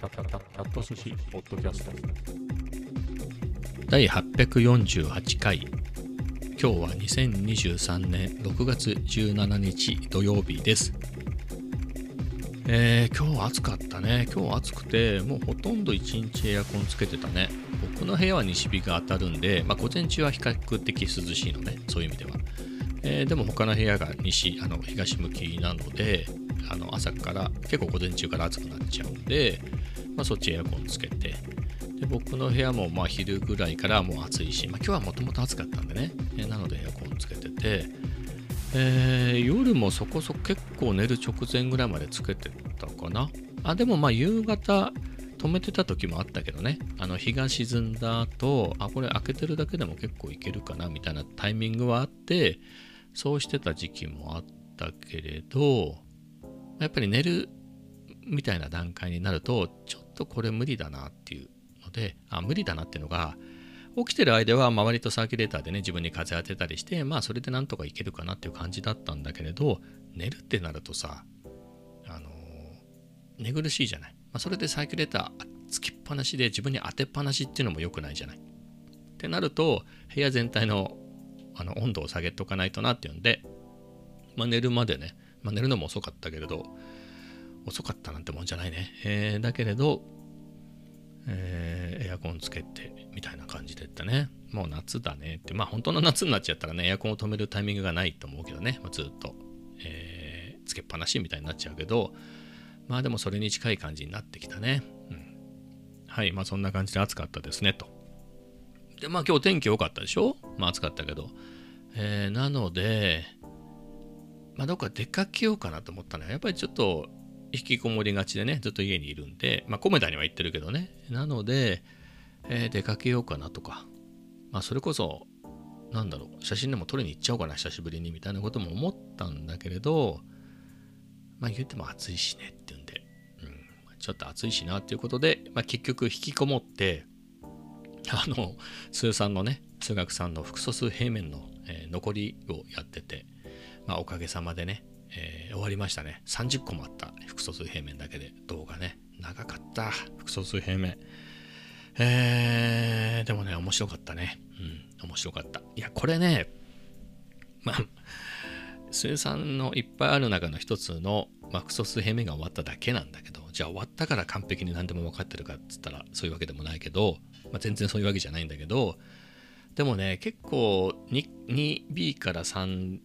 キャット寿司ポッドキャスト第848回今日は2023年6月17日土曜日です。えー、今日暑かったね。今日暑くてもうほとんど一日エアコンつけてたね。僕の部屋は西日が当たるんで、まあ、午前中は比較的涼しいのね。そういう意味では、えー、でも他の部屋が西あの東向きなのであの朝から結構午前中から暑くなっちゃうんで、まあ、そっちエアコンつけて。で僕の部屋もまあ昼ぐらいからもう暑いし、まあ、今日はもともと暑かったんでね、えなのでエアコンつけてて、えー、夜もそこそこ結構寝る直前ぐらいまでつけてたかな。あでもまあ夕方止めてた時もあったけどね。あの日が沈んだ後あこれ開けてるだけでも結構いけるかなみたいなタイミングはあってそうしてた時期もあったけれどやっぱり寝るみたいな段階になるとちょっとこれ無理だなっていうのであ無理だなっていうのが起きてる間は周りとサーキュレーターでね自分に風当てたりしてまあそれでなんとかいけるかなっていう感じだったんだけれど寝るってなるとさあの寝苦しいじゃない、まあ、それでサーキュレーターつきっぱなしで自分に当てっぱなしっていうのも良くないじゃない。ってなると部屋全体のあの温度を下げとかないとなっていうんで、まあ、寝るまでねまあ、寝るのも遅かったけれど、遅かったなんてもんじゃないね。えー、だけれど、えー、エアコンつけてみたいな感じでったね。もう夏だねって、まあ本当の夏になっちゃったらね、エアコンを止めるタイミングがないと思うけどね、まあ、ずっと、えー、つけっぱなしみたいになっちゃうけど、まあでもそれに近い感じになってきたね。うん、はい、まあそんな感じで暑かったですねと。で、まあ今日天気良かったでしょ？まあ暑かったけど。えー、なので、まあ、どっか出かけようかなと思ったのは、やっぱりちょっと引きこもりがちでね、ずっと家にいるんで、まあ、コメダには行ってるけどね。なので、えー、出かけようかなとか、まあ、それこそ、なんだろう、写真でも撮りに行っちゃおうかな、久しぶりに、みたいなことも思ったんだけれど、まあ、言っても暑いしねっていうんで、うん、ちょっと暑いしなっていうことで、まあ、結局引きこもって、あの、通算のね、通学さんの複素数平面の、えー、残りをやってて、まあ、おかげさまでね、えー、終わりましたね。30個もあった複素数平面だけで動画ね。長かった。複素数平面。えー、でもね、面白かったね。うん、面白かった。いや、これね、まあ、水産のいっぱいある中の一つの、まあ、複素数平面が終わっただけなんだけど、じゃあ終わったから完璧に何でも分かってるかっつったらそういうわけでもないけど、まあ、全然そういうわけじゃないんだけど、でもね、結構 2B から3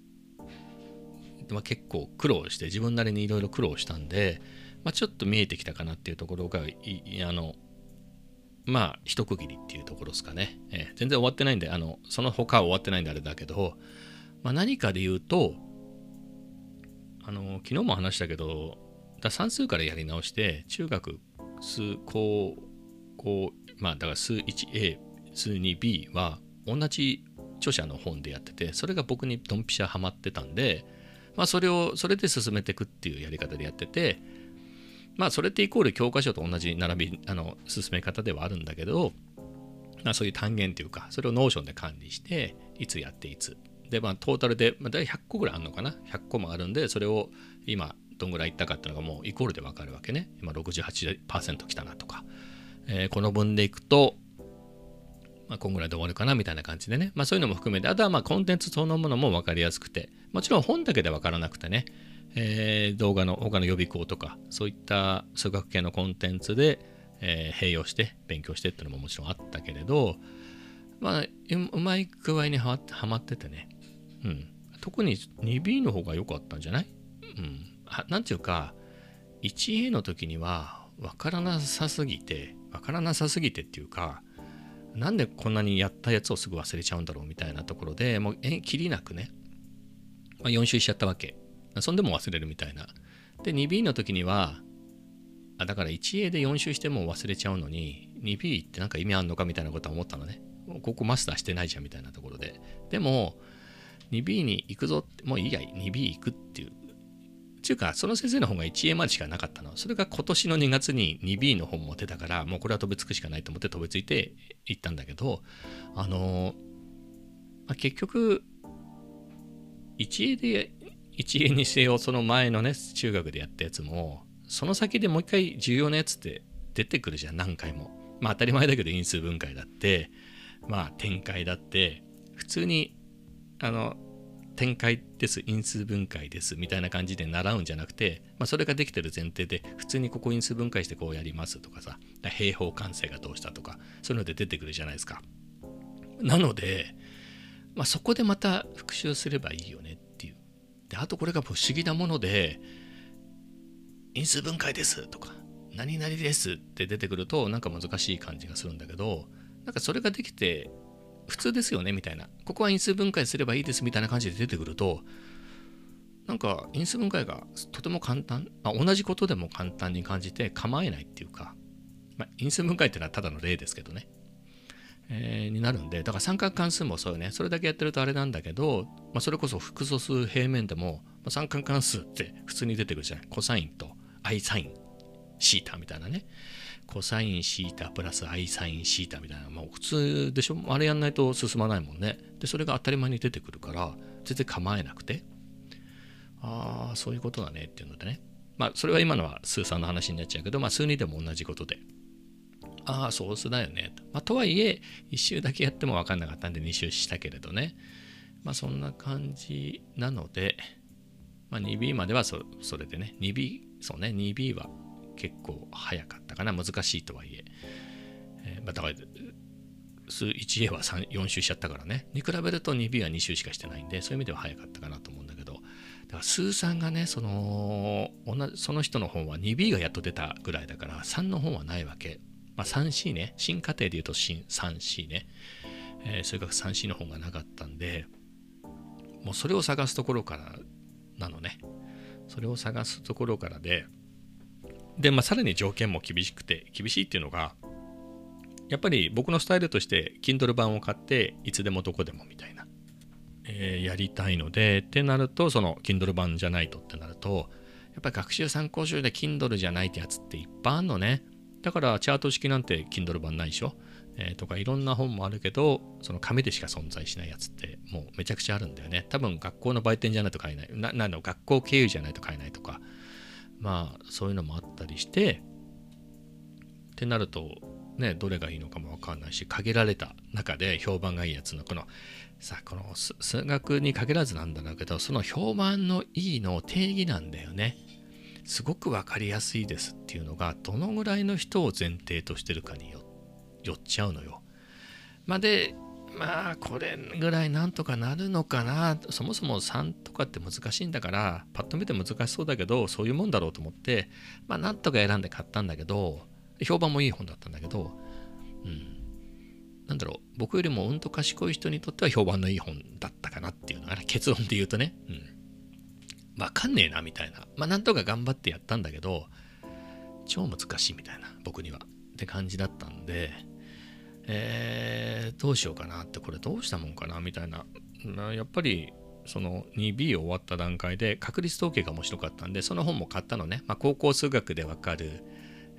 まあ、結構苦労して自分なりにいろいろ苦労したんで、まあ、ちょっと見えてきたかなっていうところがあのまあ一区切りっていうところですかね、えー、全然終わってないんであのその他は終わってないんであれだけど、まあ、何かで言うとあの昨日も話したけどだ算数からやり直して中学数高校まあだから数 1A 数 2B は同じ著者の本でやっててそれが僕にドンピシャハマってたんでまあ、それをそれで進めていくっていうやり方でやっててまあそれってイコール教科書と同じ並びあの進め方ではあるんだけど、まあ、そういう単元というかそれを Notion で管理していつやっていつ。でまあトータルで、まあ、大体100個ぐらいあるのかな？100個もあるんでそれを今どんぐらいいったかっていうのがもうイコールで分かるわけね。今68%きたなとか、えー、この分でいくとまあ、こんぐらいで終わるかなみたいな感じでね、まあ、そういうのも含めて、あとはまあコンテンツそのものも分かりやすくて、もちろん本だけで分からなくてね、えー、動画の他の予備校とか、そういった数学系のコンテンツで、えー、併用して勉強してっていうのももちろんあったけれど、まあ、うまい具合にはまっててね、うん、特に 2B の方が良かったんじゃない？うん、なんていうか、1A の時には分からなさすぎて、分からなさすぎてっていうか、なんでこんなにやったやつをすぐ忘れちゃうんだろうみたいなところでもうえきりなくね、まあ、4周しちゃったわけ。そんでも忘れるみたいな。で 2B の時にはあだから 1A で4周しても忘れちゃうのに 2B ってなんか意味あんのかみたいなことは思ったのね。ここマスターしてないじゃんみたいなところで。でも 2B に行くぞってもういいや 2B 行くっていうちゅうか、その先生の本が 1A までしかなかったの。それが今年の2月に 2B の本も出たから、もうこれは飛びつくしかないと思って飛びついて行ったんだけど、あのまあ、結局、1A で、1A にせよ、その前のね、中学でやったやつも、その先でもう一回重要なやつって出てくるじゃん何回もまあ当たり前だけど因数分解だってまあ展開だって普通にあの展開です。因数分解です。みたいな感じで習うんじゃなくて、まあ、それができてる前提で普通にここ因数分解してこうやりますとかさ。平方完成がどうしたとか。そういうので出てくるじゃないですか。なので、まあ、そこでまた復習すればいいよねっていう。であとこれが不思議なもので因数分解ですとか何々ですって出てくるとなんか難しい感じがするんだけどなんかそれができて普通ですよねみたいな。ここは因数分解すればいいですみたいな感じで出てくるとなんか因数分解がとても簡単、まあ、同じことでも簡単に感じて構えないっていうか、まあ、因数分解っていうのはただの例ですけどね、えー、になるんでだから三角関数もそうよね。それだけやってるとあれなんだけど、まあ、それこそ複素数平面でも、まあ、三角関数って普通に出てくるじゃない。コサインとアイサインシータみたいなね。コサインシータプラスアイサインシータみたいな、もう普通でしょ？あれやんないと進まないもんね。で、それが当たり前に出てくるから、全然構えなくて、ああ、そういうことだねっていうのでね。まあ、それは今のは数3の話になっちゃうけど、まあ、数2でも同じことで。ああ、ソースだよね。と,、まあ、とはいえ、1周だけやっても分かんなかったんで2周したけれどね。まあ、そんな感じなので、まあ、2B まではそれでね、2B、そうね、2B は結構早かったかな。難しいとはいえ。えー、まあ、だから数 1A は4周しちゃったからね。に比べると 2B は2周しかしてないんでそういう意味では早かったかなと思うんだけど。だから数3がねそのその人の本は 2B がやっと出たぐらいだから3の本はないわけ、まあ、3C ね。新家庭で言うと新 3C ね、えー、数学 3C の本がなかったんでもうそれを探すところからなのね。それを探すところからでで、まあ、さらに条件も厳しくて、厳しいっていうのが、やっぱり僕のスタイルとして、Kindle 版を買って、いつでもどこでもみたいな、えー、やりたいので、ってなると、その Kindle 版じゃないとってなると、やっぱり学習参考書で Kindle じゃないってやつっていっぱいあんのね。だからチャート式なんて Kindle 版ないでしょ？えー、とかいろんな本もあるけど、その紙でしか存在しないやつってもうめちゃくちゃあるんだよね。多分学校の売店じゃないと買えない。な、なの学校経由じゃないと買えないとか、まあそういうのもあったりしてってなるとねどれがいいのかも分かんないし限られた中で評判がいいやつのこのさこの数学に限らずなんだろうけどその評判のいいの定義なんだよね。すごく分かりやすいですっていうのがどのぐらいの人を前提としてるかによっちゃうのよ。まあでまあこれぐらいなんとかなるのかな。そもそも3とかって難しいんだからパッと見て難しそうだけどそういうもんだろうと思ってまあなんとか選んで買ったんだけど評判もいい本だったんだけどうん。なんだろう僕よりもうんと賢い人にとっては評判のいい本だったかなっていうのが結論で言うとね。うん。わかんねえなみたいな。まあなんとか頑張ってやったんだけど超難しいみたいな僕には。って感じだったんでえー、どうしようかなってこれどうしたもんかなみたいな。やっぱりその 2B 終わった段階で確率統計が面白かったんでその本も買ったのね、まあ、高校数学でわかる、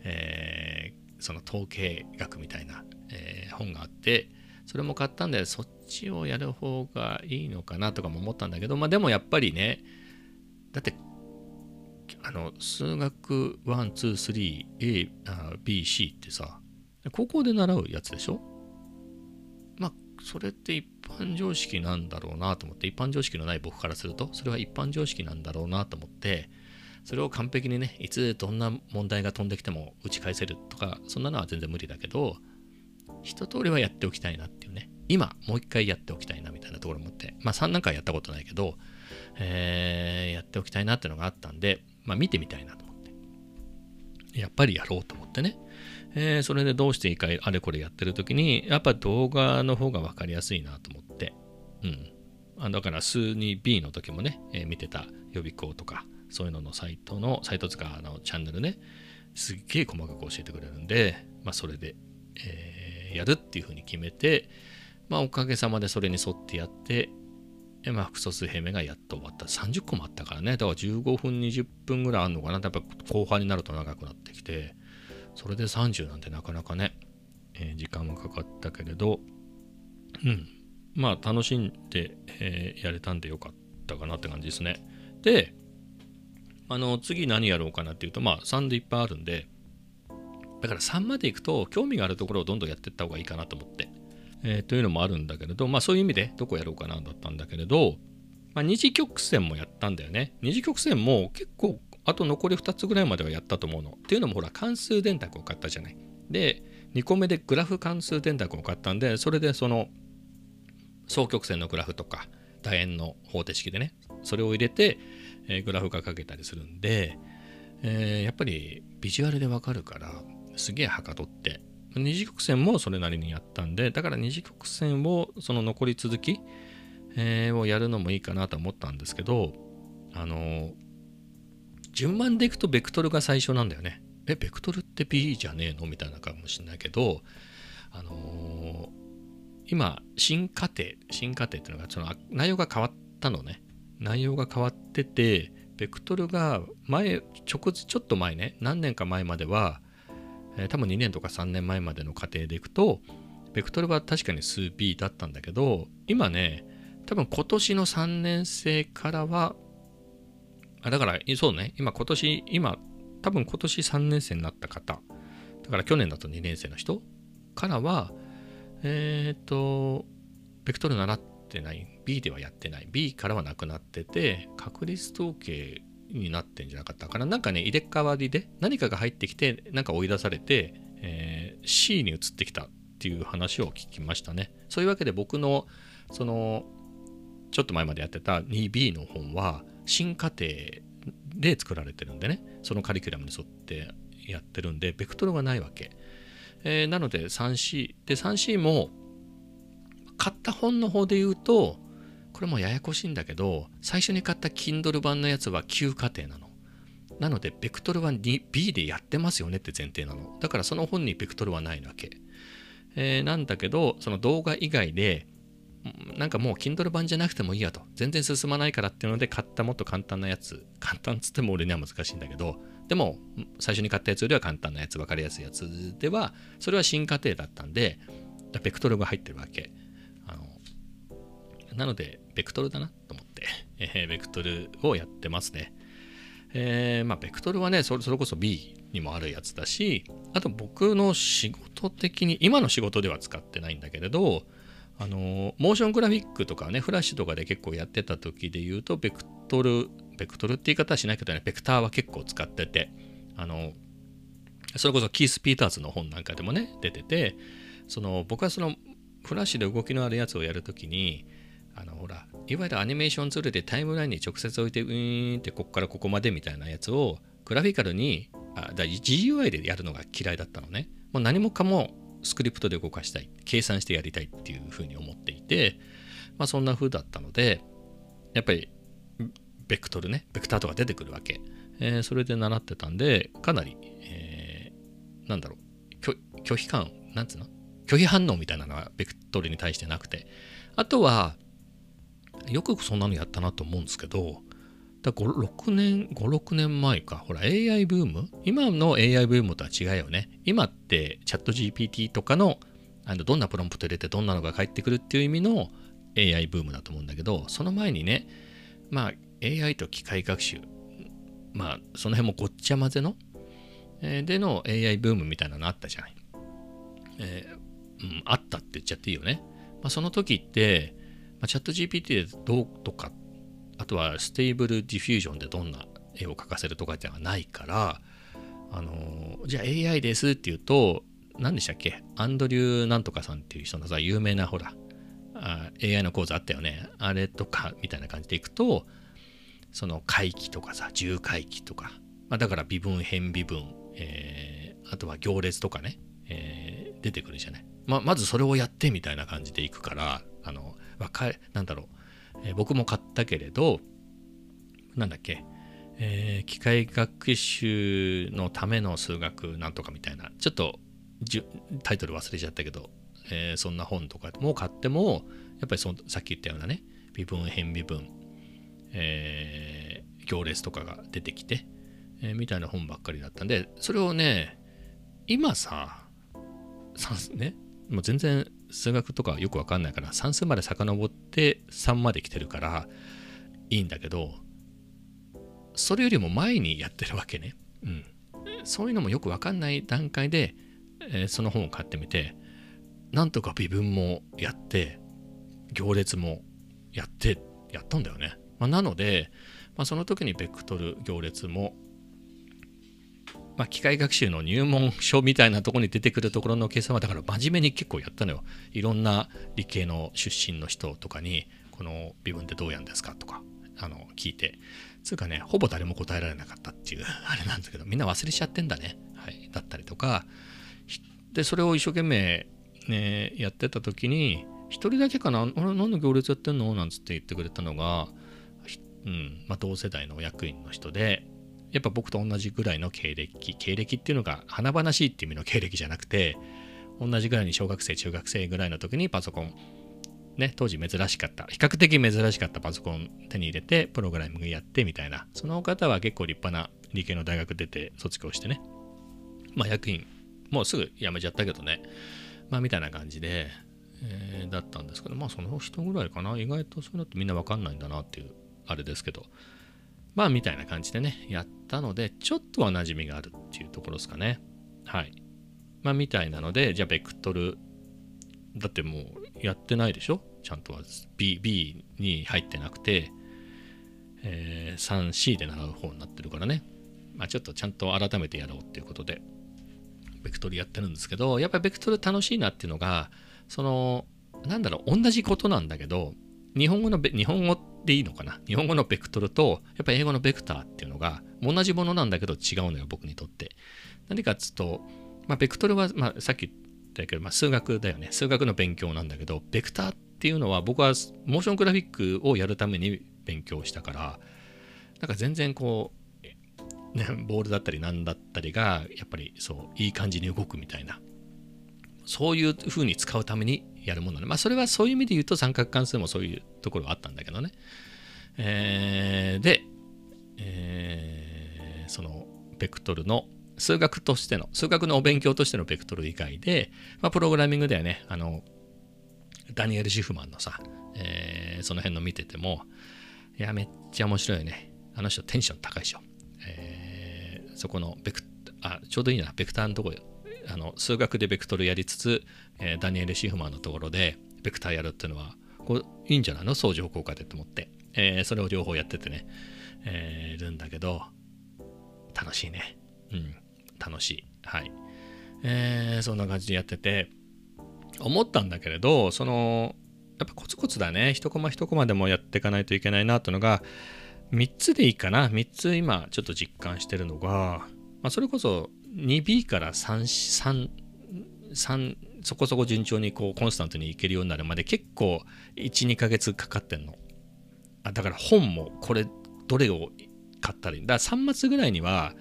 えー、その統計学みたいな、えー、本があってそれも買ったんでそっちをやる方がいいのかなとかも思ったんだけどまあでもやっぱりねだってあの数学123 A B C ってさ高校で習うやつでしょ？まあ、それって一般常識なんだろうなと思って、一般常識のない僕からすると、それは一般常識なんだろうなと思って、それを完璧にね、いつどんな問題が飛んできても打ち返せるとか、そんなのは全然無理だけど、一通りはやっておきたいなっていうね、今もう一回やっておきたいなみたいなところもあって、まあ3なんかやったことないけど、えー、やっておきたいなっていうのがあったんで、まあ見てみたいなと思って。やっぱりやろうと思ってね。えー、それでどうしていいかあれこれやってる時にやっぱ動画の方が分かりやすいなと思ってうんあだから数に B の時もね、えー、見てた予備校とかそういうののサイトのサイトとかのチャンネルねすっげえ細かく教えてくれるんでまあそれで、えー、やるっていうふうに決めてまあおかげさまでそれに沿ってやってまあ、複素数平面がやっと終わった。30個もあったからね。だから15分、20分ぐらいあるのかな。やっぱ後半になると長くなってきて、それで30なんてなかなかね、えー、時間もかかったけれど、うん、まあ楽しんで、えー、やれたんでよかったかなって感じですね。で、あの次何やろうかなっていうと、まあ3でいっぱいあるんで、だから3までいくと興味があるところをどんどんやっていった方がいいかなと思って、えーというのもあるんだけれどまあそういう意味でどこやろうかなだったんだけれど、まあ、二次曲線もやったんだよね二次曲線も結構あと残り2つぐらいまではやったと思うの。っていうのもほら関数電卓を買ったじゃない。で2個目でグラフ関数電卓を買ったんでそれでその双曲線のグラフとか楕円の方程式でねそれを入れて、えーグラフが書けたりするんで、えーやっぱりビジュアルでわかるからすげえはかどって。二次曲線もそれなりにやったんでだから二次曲線をその残り続き、えーをやるのもいいかなと思ったんですけどあのー順番でいくとベクトルが最初なんだよね。えベクトルって B じゃねえの？みたいなかもしれないけどあのー今新過程新過程っていうのがその内容が変わったのね。内容が変わっててベクトルが前直ちょっと前ね何年か前までは、えー多分2年とか3年前までの過程でいくとベクトルは確かに数 B だったんだけど今ね多分今年の3年生からはあだからそうね。今今年今多分今年3年生になった方。だから去年だと2年生の人からはえっ、とベクトル習ってない。B ではやってない。B からはなくなってて確率統計になってんじゃなかったかな。なんかね入れ替わりで何かが入ってきてなんか追い出されて、えー C に移ってきたっていう話を聞きましたね。そういうわけで僕のそのちょっと前までやってた 2B の本は新課程で作られてるんでね。そのカリキュラムに沿ってやってるんでベクトルがないわけ、えーなので 3C で 3C も買った本の方で言うとこれもややこしいんだけど最初に買った Kindle 版のやつは旧課程なの。なのでベクトルは B でやってますよねって前提なの。だからその本にベクトルはないわけ、えーなんだけどその動画以外でなんかもう Kindle 版じゃなくてもいいやと。全然進まないからっていうので買ったもっと簡単なやつ。簡単っつっても俺には難しいんだけど。でも最初に買ったやつよりは簡単なやつ分かりやすいやつではそれは新過程だったんでベクトルが入ってるわけ。あのなのでベクトルだなと思って、えーベクトルをやってますね。えーまあベクトルはねそれそれこそ B にもあるやつだしあと僕の仕事的に今の仕事では使ってないんだけれどあのモーショングラフィックとかねフラッシュとかで結構やってた時で言うとベクトルベクトルって言い方はしないけどねベクターは結構使っててあのそれこそキース・ピーターズの本なんかでもね出ててその僕はそのフラッシュで動きのあるやつをやるときにあのほらいわゆるアニメーションツールでタイムラインに直接置いてウィーンってここからここまでみたいなやつをグラフィカルにあだ GUI でやるのが嫌いだったのね。もう何もかもスクリプトで動かしたい計算してやりたいっていうふうに思っていてまあそんな風だったのでやっぱりベクトルねベクターとか出てくるわけ、えーそれで習ってたんでかなり、えーなんだろう拒否感なんつうの？拒否反応みたいなのがベクトルに対してなくて。あとはよくそんなのやったなと思うんですけどだ6年56年前か。ほら AI ブーム？今の AI ブームとは違うよね。今ってチャット GPT とかのあのどんなプロンプト入れてどんなのが返ってくるっていう意味の AI ブームだと思うんだけどその前にねまあ AI と機械学習まあその辺もごっちゃ混ぜの、えーでの AI ブームみたいなのあったじゃない、えーうん、あったって言っちゃっていいよね、まあ、その時って、まあ、 ChatGPT でどうとかってあとは Stable Diffusion でどんな絵を描かせるとかではないからあのじゃあ AI ですって言うと何でしたっけ？アンドリューなんとかさんっていう人のさ有名なほらあ AI の講座あったよね。あれとかみたいな感じでいくとその回帰とかさ重回帰とか、まあ、だから微分変微分、えーあとは行列とかね、えー出てくるじゃない、ままずそれをやってみたいな感じでいくからあの若いなんだろう、え僕も買ったけれどなんだっけえー機械学習のための数学なんとかみたいなちょっとタイトル忘れちゃったけど、えーそんな本とかも買ってもやっぱりそのさっき言ったようなね微分変微分、えー行列とかが出てきて、えーみたいな本ばっかりだったんでそれをね今さ算数ねもう全然数学とかよくわかんないから算数まで遡って3まで来てるからいいんだけどそれよりも前にやってるわけね。うん。そういうのもよく分かんない段階で、えーその本を買ってみてなんとか微分もやって行列もやってやったんだよね、まあ、なので、まあ、その時にベクトル行列も、まあ、機械学習の入門書みたいなところに出てくるところの計算はだから真面目に結構やったのよ。いろんな理系の出身の人とかにこの微分ってどうやんですかとかあの聞いて。つうかねほぼ誰も答えられなかったっていうあれなんだけどみんな忘れちゃってんだね、はい、だったりとか。でそれを一生懸命、ね、やってた時に一人だけかな俺何の行列やってんの？なんつって言ってくれたのが、うんまあ、同世代の役員の人でやっぱ僕と同じぐらいの経歴経歴っていうのが華々しいっていう意味の経歴じゃなくて同じぐらいに小学生中学生ぐらいの時にパソコン。ね当時珍しかった。比較的珍しかったパソコン手に入れてプログラミングやってみたいな。その方は結構立派な理系の大学出て卒業してね。まあ役員もうすぐ辞めちゃったけどね。まあみたいな感じで、えーだったんですけどまあその人ぐらいかな。意外とそういうのってみんな分かんないんだなっていうあれですけど。まあみたいな感じでねやったのでちょっとは馴染みがあるっていうところですかね。はい。まあみたいなのでじゃあベクトルだってもうやってないでしょ？ちゃんとは B, B に入ってなくて、えー 3C で習う方になってるからね。まあちょっとちゃんと改めてやろうっていうことでベクトルやってるんですけどやっぱりベクトル楽しいなっていうのがそのなんだろう同じことなんだけど日本語の日本語ってでいいのかな？日本語のベクトルとやっぱり英語のベクターっていうのが同じものなんだけど違うのよ僕にとって。何かっつうと、まあ、ベクトルは、まあ、さっき言ったけど、まあ、数学だよね。数学の勉強なんだけどベクターっていうのは僕はモーショングラフィックをやるために勉強したからなんか全然こう、ね、ボールだったりなんだったりがやっぱりそういい感じに動くみたいな。そういう風に使うためにやるものね。まあそれはそういう意味で言うと三角関数もそういうところはあったんだけどね。えーで、えーそのベクトルの数学としての、数学のお勉強としてのベクトル以外で、まあ、プログラミングではね、あの、ダニエル・シフマンのさ、えーその辺の見てても、いや、めっちゃ面白いね。あの人テンション高いでしょ。えーそこのベク、あ、ちょうどいいな、ベクターのとこあの数学でベクトルやりつつ、えーダニエル・シフマンのところでベクターやるっていうのはこういいんじゃないの？相乗効果でと思って、えーそれを両方やっててね、えーるんだけど楽しいね。うん楽しい。はい。えーそんな感じでやってて思ったんだけれどそのやっぱコツコツだね。一コマ一コマでもやっていかないといけないなっていうのが3つでいいかな。3つ今ちょっと実感してるのが、まあ、それこそ 2B から3 3 3そこそこ順調にこうコンスタントにいけるようになるまで結構12ヶ月かかってんの。あだから本もこれどれを買ったらいいだ。から3月ぐらいには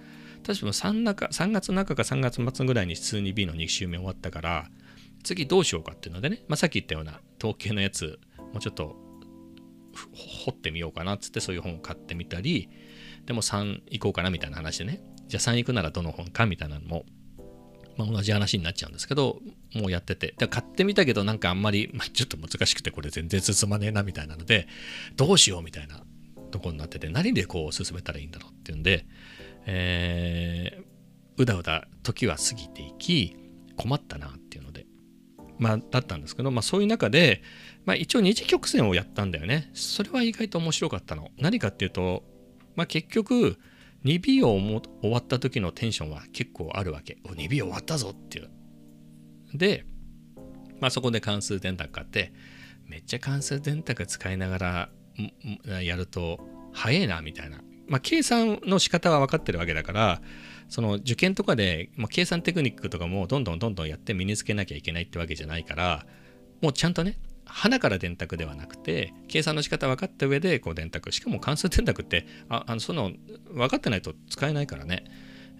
確か 3, 中3月中か3月末ぐらいに普通に B の2週目終わったから次どうしようかっていうのでね、まあ、さっき言ったような統計のやつもうちょっと掘ってみようかなっつってそういう本を買ってみたりでも3行こうかなみたいな話でね。じゃあ3行くならどの本かみたいなのも、まあ、同じ話になっちゃうんですけどもうやってて。で買ってみたけどなんかあんまり、まあ、ちょっと難しくてこれ全然進まねえなみたいなのでどうしようみたいなとこになってて何でこう進めたらいいんだろうっていうんで、えーうだうだ時は過ぎていき困ったなっていうのでまあだったんですけど、まあ、そういう中で、まあ、一応二次曲線をやったんだよね。それは意外と面白かったの。何かっていうと、まあ、結局 2B をも終わった時のテンションは結構あるわけ。2B 終わったぞっていう。で、まあ、そこで関数電卓買ってめっちゃ関数電卓使いながらやると早いなみたいな、まあ、計算の仕方は分かってるわけだからその受験とかで、まあ、計算テクニックとかもどんどんどんどんやって身につけなきゃいけないってわけじゃないからもうちゃんとね花から電卓ではなくて計算の仕方分かった上でこう電卓しかも関数電卓ってああのその分かってないと使えないからね、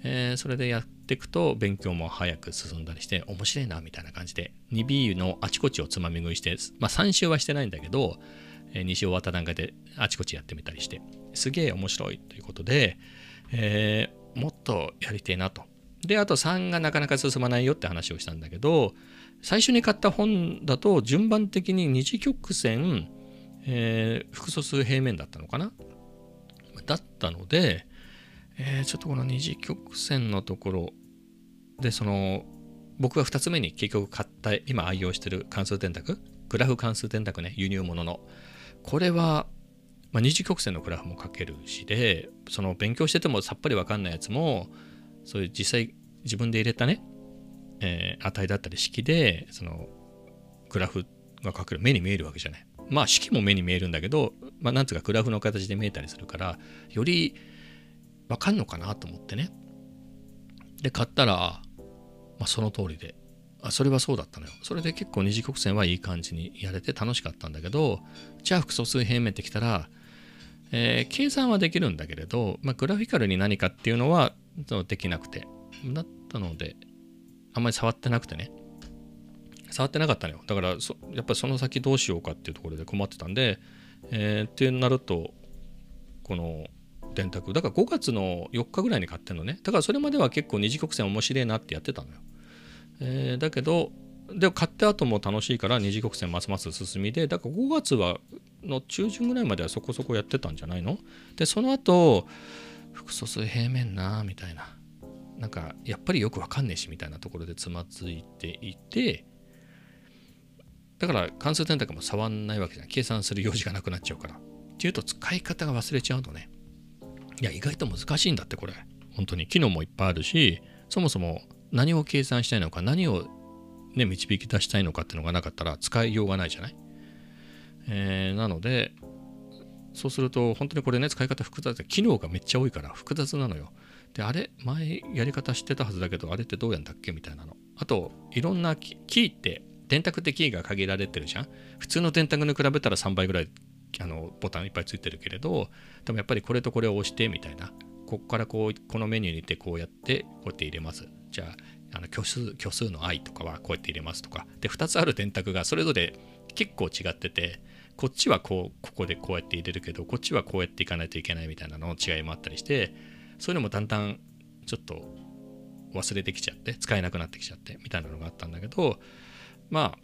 えーそれでやっていくと勉強も早く進んだりして面白いなみたいな感じで 2B のあちこちをつまみ食いして、まあ、3週はしてないんだけど、え2週終わった段階であちこちやってみたりしてすげえ面白いということで、えーもっとやりてえなと。であと3がなかなか進まないよって話をしたんだけど最初に買った本だと順番的に二次曲線、えー複素数平面だったのかな？だったので、えーちょっとこの二次曲線のところでその僕が2つ目に結局買った今愛用してる関数電卓グラフ関数電卓ね輸入物の。これは、まあ、二次曲線のグラフも書けるしでその勉強しててもさっぱりわかんないやつもそういう実際自分で入れたね、えー値だったり式でそのグラフが書ける目に見えるわけじゃない。まあ式も目に見えるんだけどまあなんつうかグラフの形で見えたりするからよりわかんのかなと思ってね。で買ったらまあ、その通りで。あそれはそうだったのよ。それで結構二次曲線はいい感じにやれて楽しかったんだけどじゃあ複素数平面ってきたら、えー計算はできるんだけれど、まあ、グラフィカルに何かっていうのはできなくて。だったのであんまり触ってなくてね。触ってなかったのよ。だからやっぱりその先どうしようかっていうところで困ってたんで、えーってなるとこの電卓。だから5月の4日ぐらいに買ってんのね。だからそれまでは結構二次曲線面白いなってやってたのよ、えーだけどでも買った後も楽しいから二次曲線ますます進みでだから5月はの中旬ぐらいまではそこそこやってたんじゃないの？でその後複素数平面なみたいな。なんかやっぱりよくわかんねえしみたいなところでつまずいていてだから関数電卓も触んないわけじゃない計算する用事がなくなっちゃうから。っていうと使い方が忘れちゃうとね。いや意外と難しいんだってこれ。本当に。機能もいっぱいあるしそもそも何を計算したいのか何をね導き出したいのかっていうのがなかったら使いようがないじゃない、えーなのでそうすると本当にこれね使い方複雑で機能がめっちゃ多いから複雑なのよ。であれ前やり方知ってたはずだけどあれってどうやんだっけみたいなの。あといろんなキーって電卓ってキーが限られてるじゃん。普通の電卓に比べたら3倍ぐらいあのボタンいっぱいついてるけれどでもやっぱりこれとこれを押してみたいな。こっからこうこのメニューに行ってこうやってこうやって入れます。じゃああの虚数虚数の i とかはこうやって入れますとか。で2つある電卓がそれぞれ結構違っててこっちはこうここでこうやって入れるけどこっちはこうやっていかないといけないみたいなのの違いもあったりしてそういうのもだんだんちょっと忘れてきちゃって使えなくなってきちゃってみたいなのがあったんだけどまあ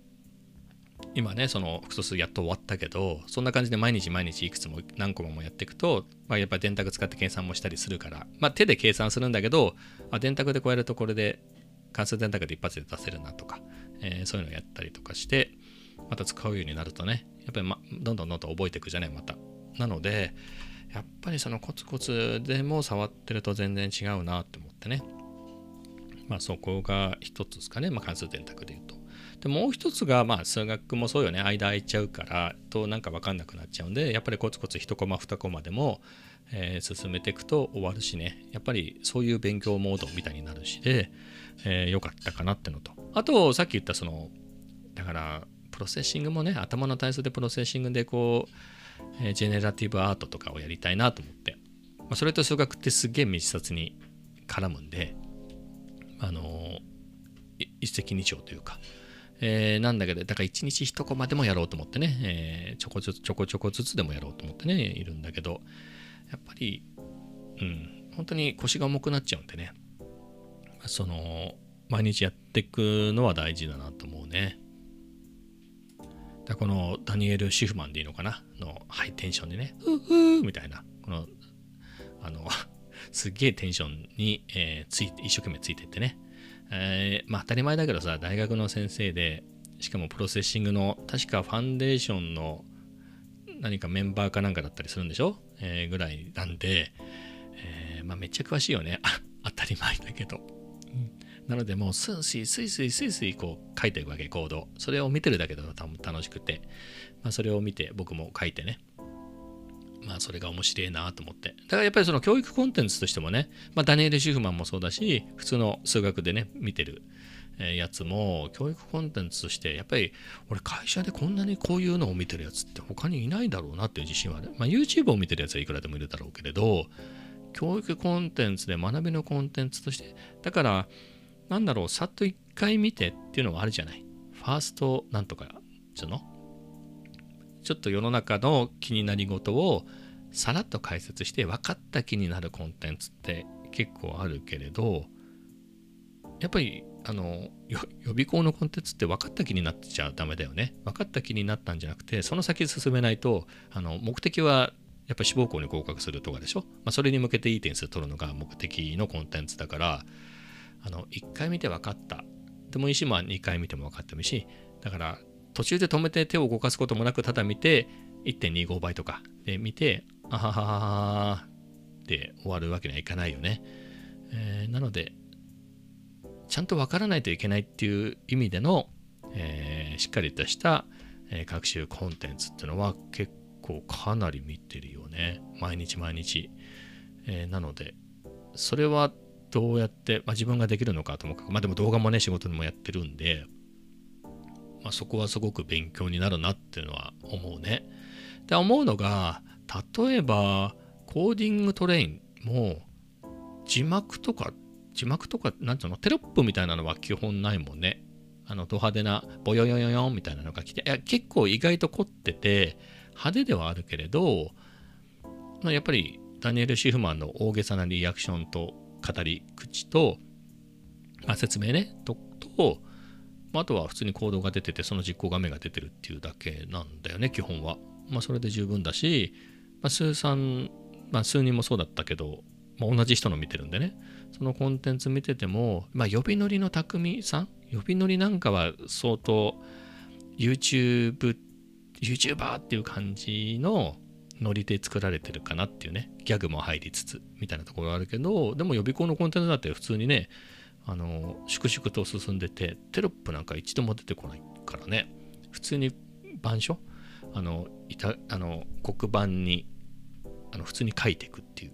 今ねその複素数やっと終わったけどそんな感じで毎日毎日いくつも何個もやっていくと、まあ、やっぱり電卓使って計算もしたりするから、まあ、手で計算するんだけどあ電卓でこうやるとこれで関数電卓で一発で出せるなとか、えーそういうのをやったりとかしてまた使うようになるとねやっぱり、ま、どんどんどんどん覚えていくじゃないまた。なのでやっぱりそのコツコツでも触ってると全然違うなって思ってね。まあそこが一つですかね、まあ、関数電卓で言うと。でもう一つがまあ数学もそうよね。間空いちゃうからとなんか分かんなくなっちゃうんでやっぱりコツコツ1コマ2コマでも、えー進めていくと終わるしね。やっぱりそういう勉強モードみたいになるしで、えーかったかなってのと。あとさっき言ったそのだから Processing もね頭の体操で Processing でこう、え generative art とかをやりたいなと思って、まあ、それと数学ってすげえ密接に絡むんであのー一石二鳥というか、えーなんだけどだから一日一コマでもやろうと思ってね、えーちょこずつちょこちょこずつでもやろうと思ってねいるんだけどやっぱりうん本当に腰が重くなっちゃうんでね。その毎日やっていくのは大事だなと思うね。だこのダニエル・シフマンでいいのかなのハイテンションでねふうふうみたいなこのあの すっげえテンションに、えーついて一生懸命ついてってね。えーまあ当たり前だけどさ大学の先生でしかも Processing の確か Foundation の何かメンバーかなんかだったりするんでしょ、えーぐらいなんで、えまあめっちゃ詳しいよね。あ 当たり前だけど、なのでもうスンスイスイスイスイスイこう書いていくわけコードそれを見てるだけで多分楽しくて、まあ、それを見て僕も書いてねまあそれが面白いなと思って。だからやっぱりその教育コンテンツとしてもね、まあダニエル・シュフマンもそうだし、普通の数学でね、見てるやつも、教育コンテンツとして、やっぱり俺会社でこんなにこういうのを見てるやつって他にいないだろうなっていう自信はある。まあ YouTube を見てるやつはいくらでもいるだろうけれど、教育コンテンツで学びのコンテンツとして、だから、なんだろう、さっと一回見てっていうのはあるじゃない？ファーストなんとか、つの？ちょっと世の中の気になり事をさらっと解説して分かった気になるコンテンツって結構あるけれどやっぱりあの予備校のコンテンツって分かった気になっちゃダメだよね。分かった気になったんじゃなくてその先進めないとあの目的はやっぱ志望校に合格するとかでしょ、まあ、それに向けていい点数取るのが目的のコンテンツだからあの1回見て分かった。でもいいし、まあ、2回見ても分かってもいいしだから途中で止めて手を動かすこともなくただ見て1.25倍とかで見てあははははって終わるわけにはいかないよね、えーなのでちゃんと分からないといけないっていう意味での、えーしっかりとした、えー学習コンテンツっていうのは結構かなり見てるよね。毎日毎日、えーなのでそれはどうやって、まあ、自分ができるのかともかくまあでも動画もね仕事でもやってるんで、まあ、そこはすごく勉強になるなっていうのは思うね。で思うのが例えばコーディングトレインも字幕とか字幕とかなんていうのテロップみたいなのは基本ないもんね。あのド派手なボヨヨヨヨンみたいなのが来ていや結構意外と凝ってて派手ではあるけれど、ま、やっぱりダニエル・シフマンの大げさなリアクションと語り口と、まあ、説明ねとと、まあとは普通に行動が出ててその実行画面が出てるっていうだけなんだよね基本は。まあそれで十分だし、まあ、数さん、まあ、数人もそうだったけど、まあ、同じ人の見てるんでねそのコンテンツ見てても、まあ、呼び乗りの匠さん？呼び乗りなんかは相当 YouTube、YouTuber っていう感じのノリで作られてるかなっていうね、ギャグも入りつつみたいなところがあるけど、でも予備校のコンテンツだって普通にね、あの、粛々と進んでて、テロップなんか一度も出てこないからね、普通に板書あの、いたあの黒板にあの普通に書いていくっていう、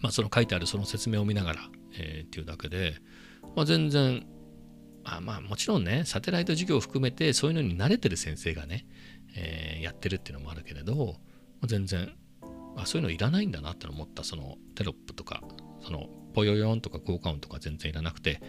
まあその書いてあるその説明を見ながら、えーっていうだけで、まあ全然あまあもちろんねサテライト授業を含めてそういうのに慣れてる先生がね、えーやってるっていうのもあるけれど全然あそういうのいらないんだなって思った。そのテロップとかそのポヨヨンとか効果音とか全然いらなくて。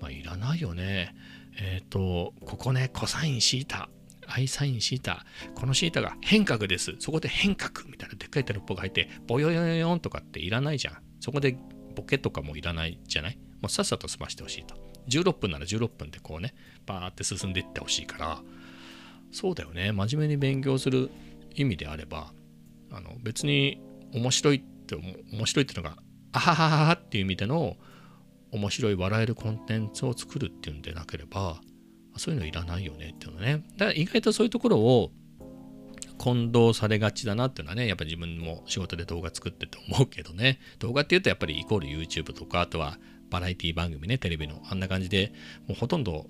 まあいらないよね。えっ、とここねコサインシータ。I サインシータ。このシータが変角です。そこで変角みたいなでっかいテロップが入ってボヨヨヨヨンとかっていらないじゃん。そこでボケとかもいらないじゃない？もうさっさと済ましてほしいと。16分なら16分でこうねバーって進んでいってほしいから。そうだよね。真面目に勉強する意味であればあの別に面白いって面白いっていうのがあははははっていう意味での面白い笑えるコンテンツを作るっていうんでなければそういうのいらないよねっていうのね。だから意外とそういうところを混同されがちだなっていうのはねやっぱ自分も仕事で動画作ってて思うけどね。動画っていうとやっぱりイコール YouTube とかあとはバラエティ番組ねテレビのあんな感じでもうほとんど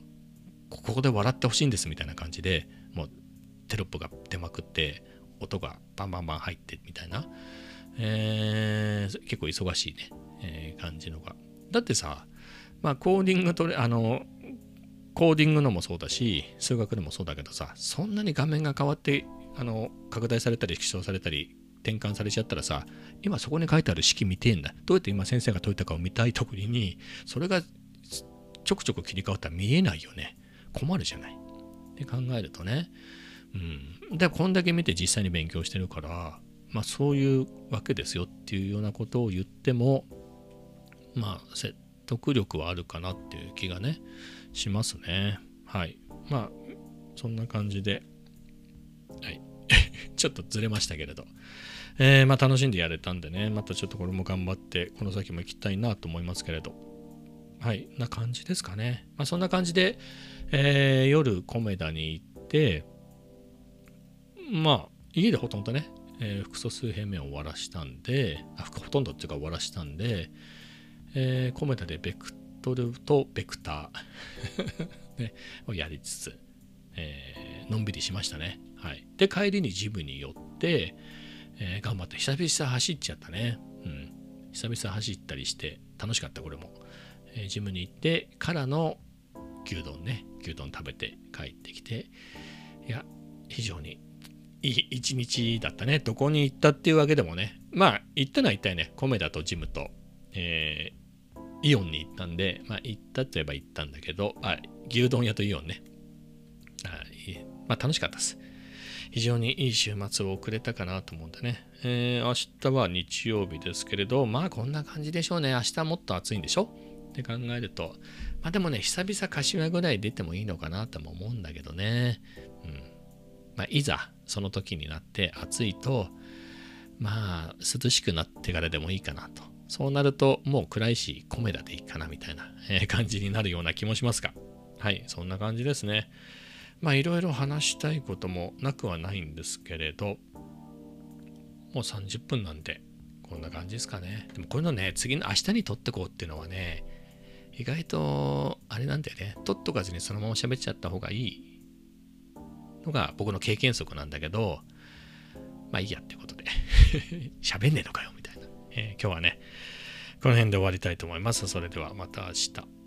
ここで笑ってほしいんですみたいな感じでもうテロップが出まくって音がバンバンバン入ってみたいな、えー結構忙しいね、えー感じのが。だってさまあコーディングとれあのコーディングのもそうだし数学でもそうだけどさそんなに画面が変わってあの拡大されたり縮小されたり転換されちゃったらさ今そこに書いてある式見てえんだ。どうやって今先生が解いたかを見たい。ところにそれがちょくちょく切り替わったら見えないよね。困るじゃない。って考えるとねうん。でこんだけ見て実際に勉強してるからまあそういうわけですよっていうようなことを言ってもまあ説得力はあるかなっていう気がねしますね。はい。まあそんな感じではい。ちょっとずれましたけれど。えーまあ楽しんでやれたんでねまたちょっとこれも頑張ってこの先も行きたいなと思いますけれど。はい。な感じですかね。まあそんな感じで、えー夜コメダに行ってまあ家でほとんどね、えー複素数平面を終わらしたんであほとんどっていうか終わらしたんで、えーコメダでベクトルとベクター、ね、をやりつつ、えーのんびりしましたね。はい、で帰りにジムに寄って、えー頑張って久々走っちゃったね。うん、久々走ったりして楽しかったこれも、えージムに行ってからの牛丼ね牛丼食べて帰ってきていや非常に一日だったね。どこに行ったっていうわけでもね。まあ行ったのは行ったよね。コメダとジムと、えーイオンに行ったんでまあ行ったといえば行ったんだけどあ牛丼屋とイオンね。あいまあ楽しかったです。非常にいい週末を送れたかなと思うんでね、えー明日は日曜日ですけれどまあこんな感じでしょうね。明日もっと暑いんでしょ？って考えるとまあでもね久々柏ぐらい出てもいいのかなとも思うんだけどね。うん。まあいざその時になって暑いとまあ涼しくなってからでもいいかなと。そうなるともう暗いしコメダでいいかなみたいな、え感じになるような気もしますが。はいそんな感じですね。まあいろいろ話したいこともなくはないんですけれどもう30分なんでこんな感じですかね。でもこういうのね次の明日に撮ってこうっていうのはね意外とあれなんだよね。撮っとかずにそのまま喋っちゃった方がいいのが僕の経験則なんだけどまあいいやっていうことで。喋んねえのかよみたいな、えー今日はねこの辺で終わりたいと思います。それではまた明日。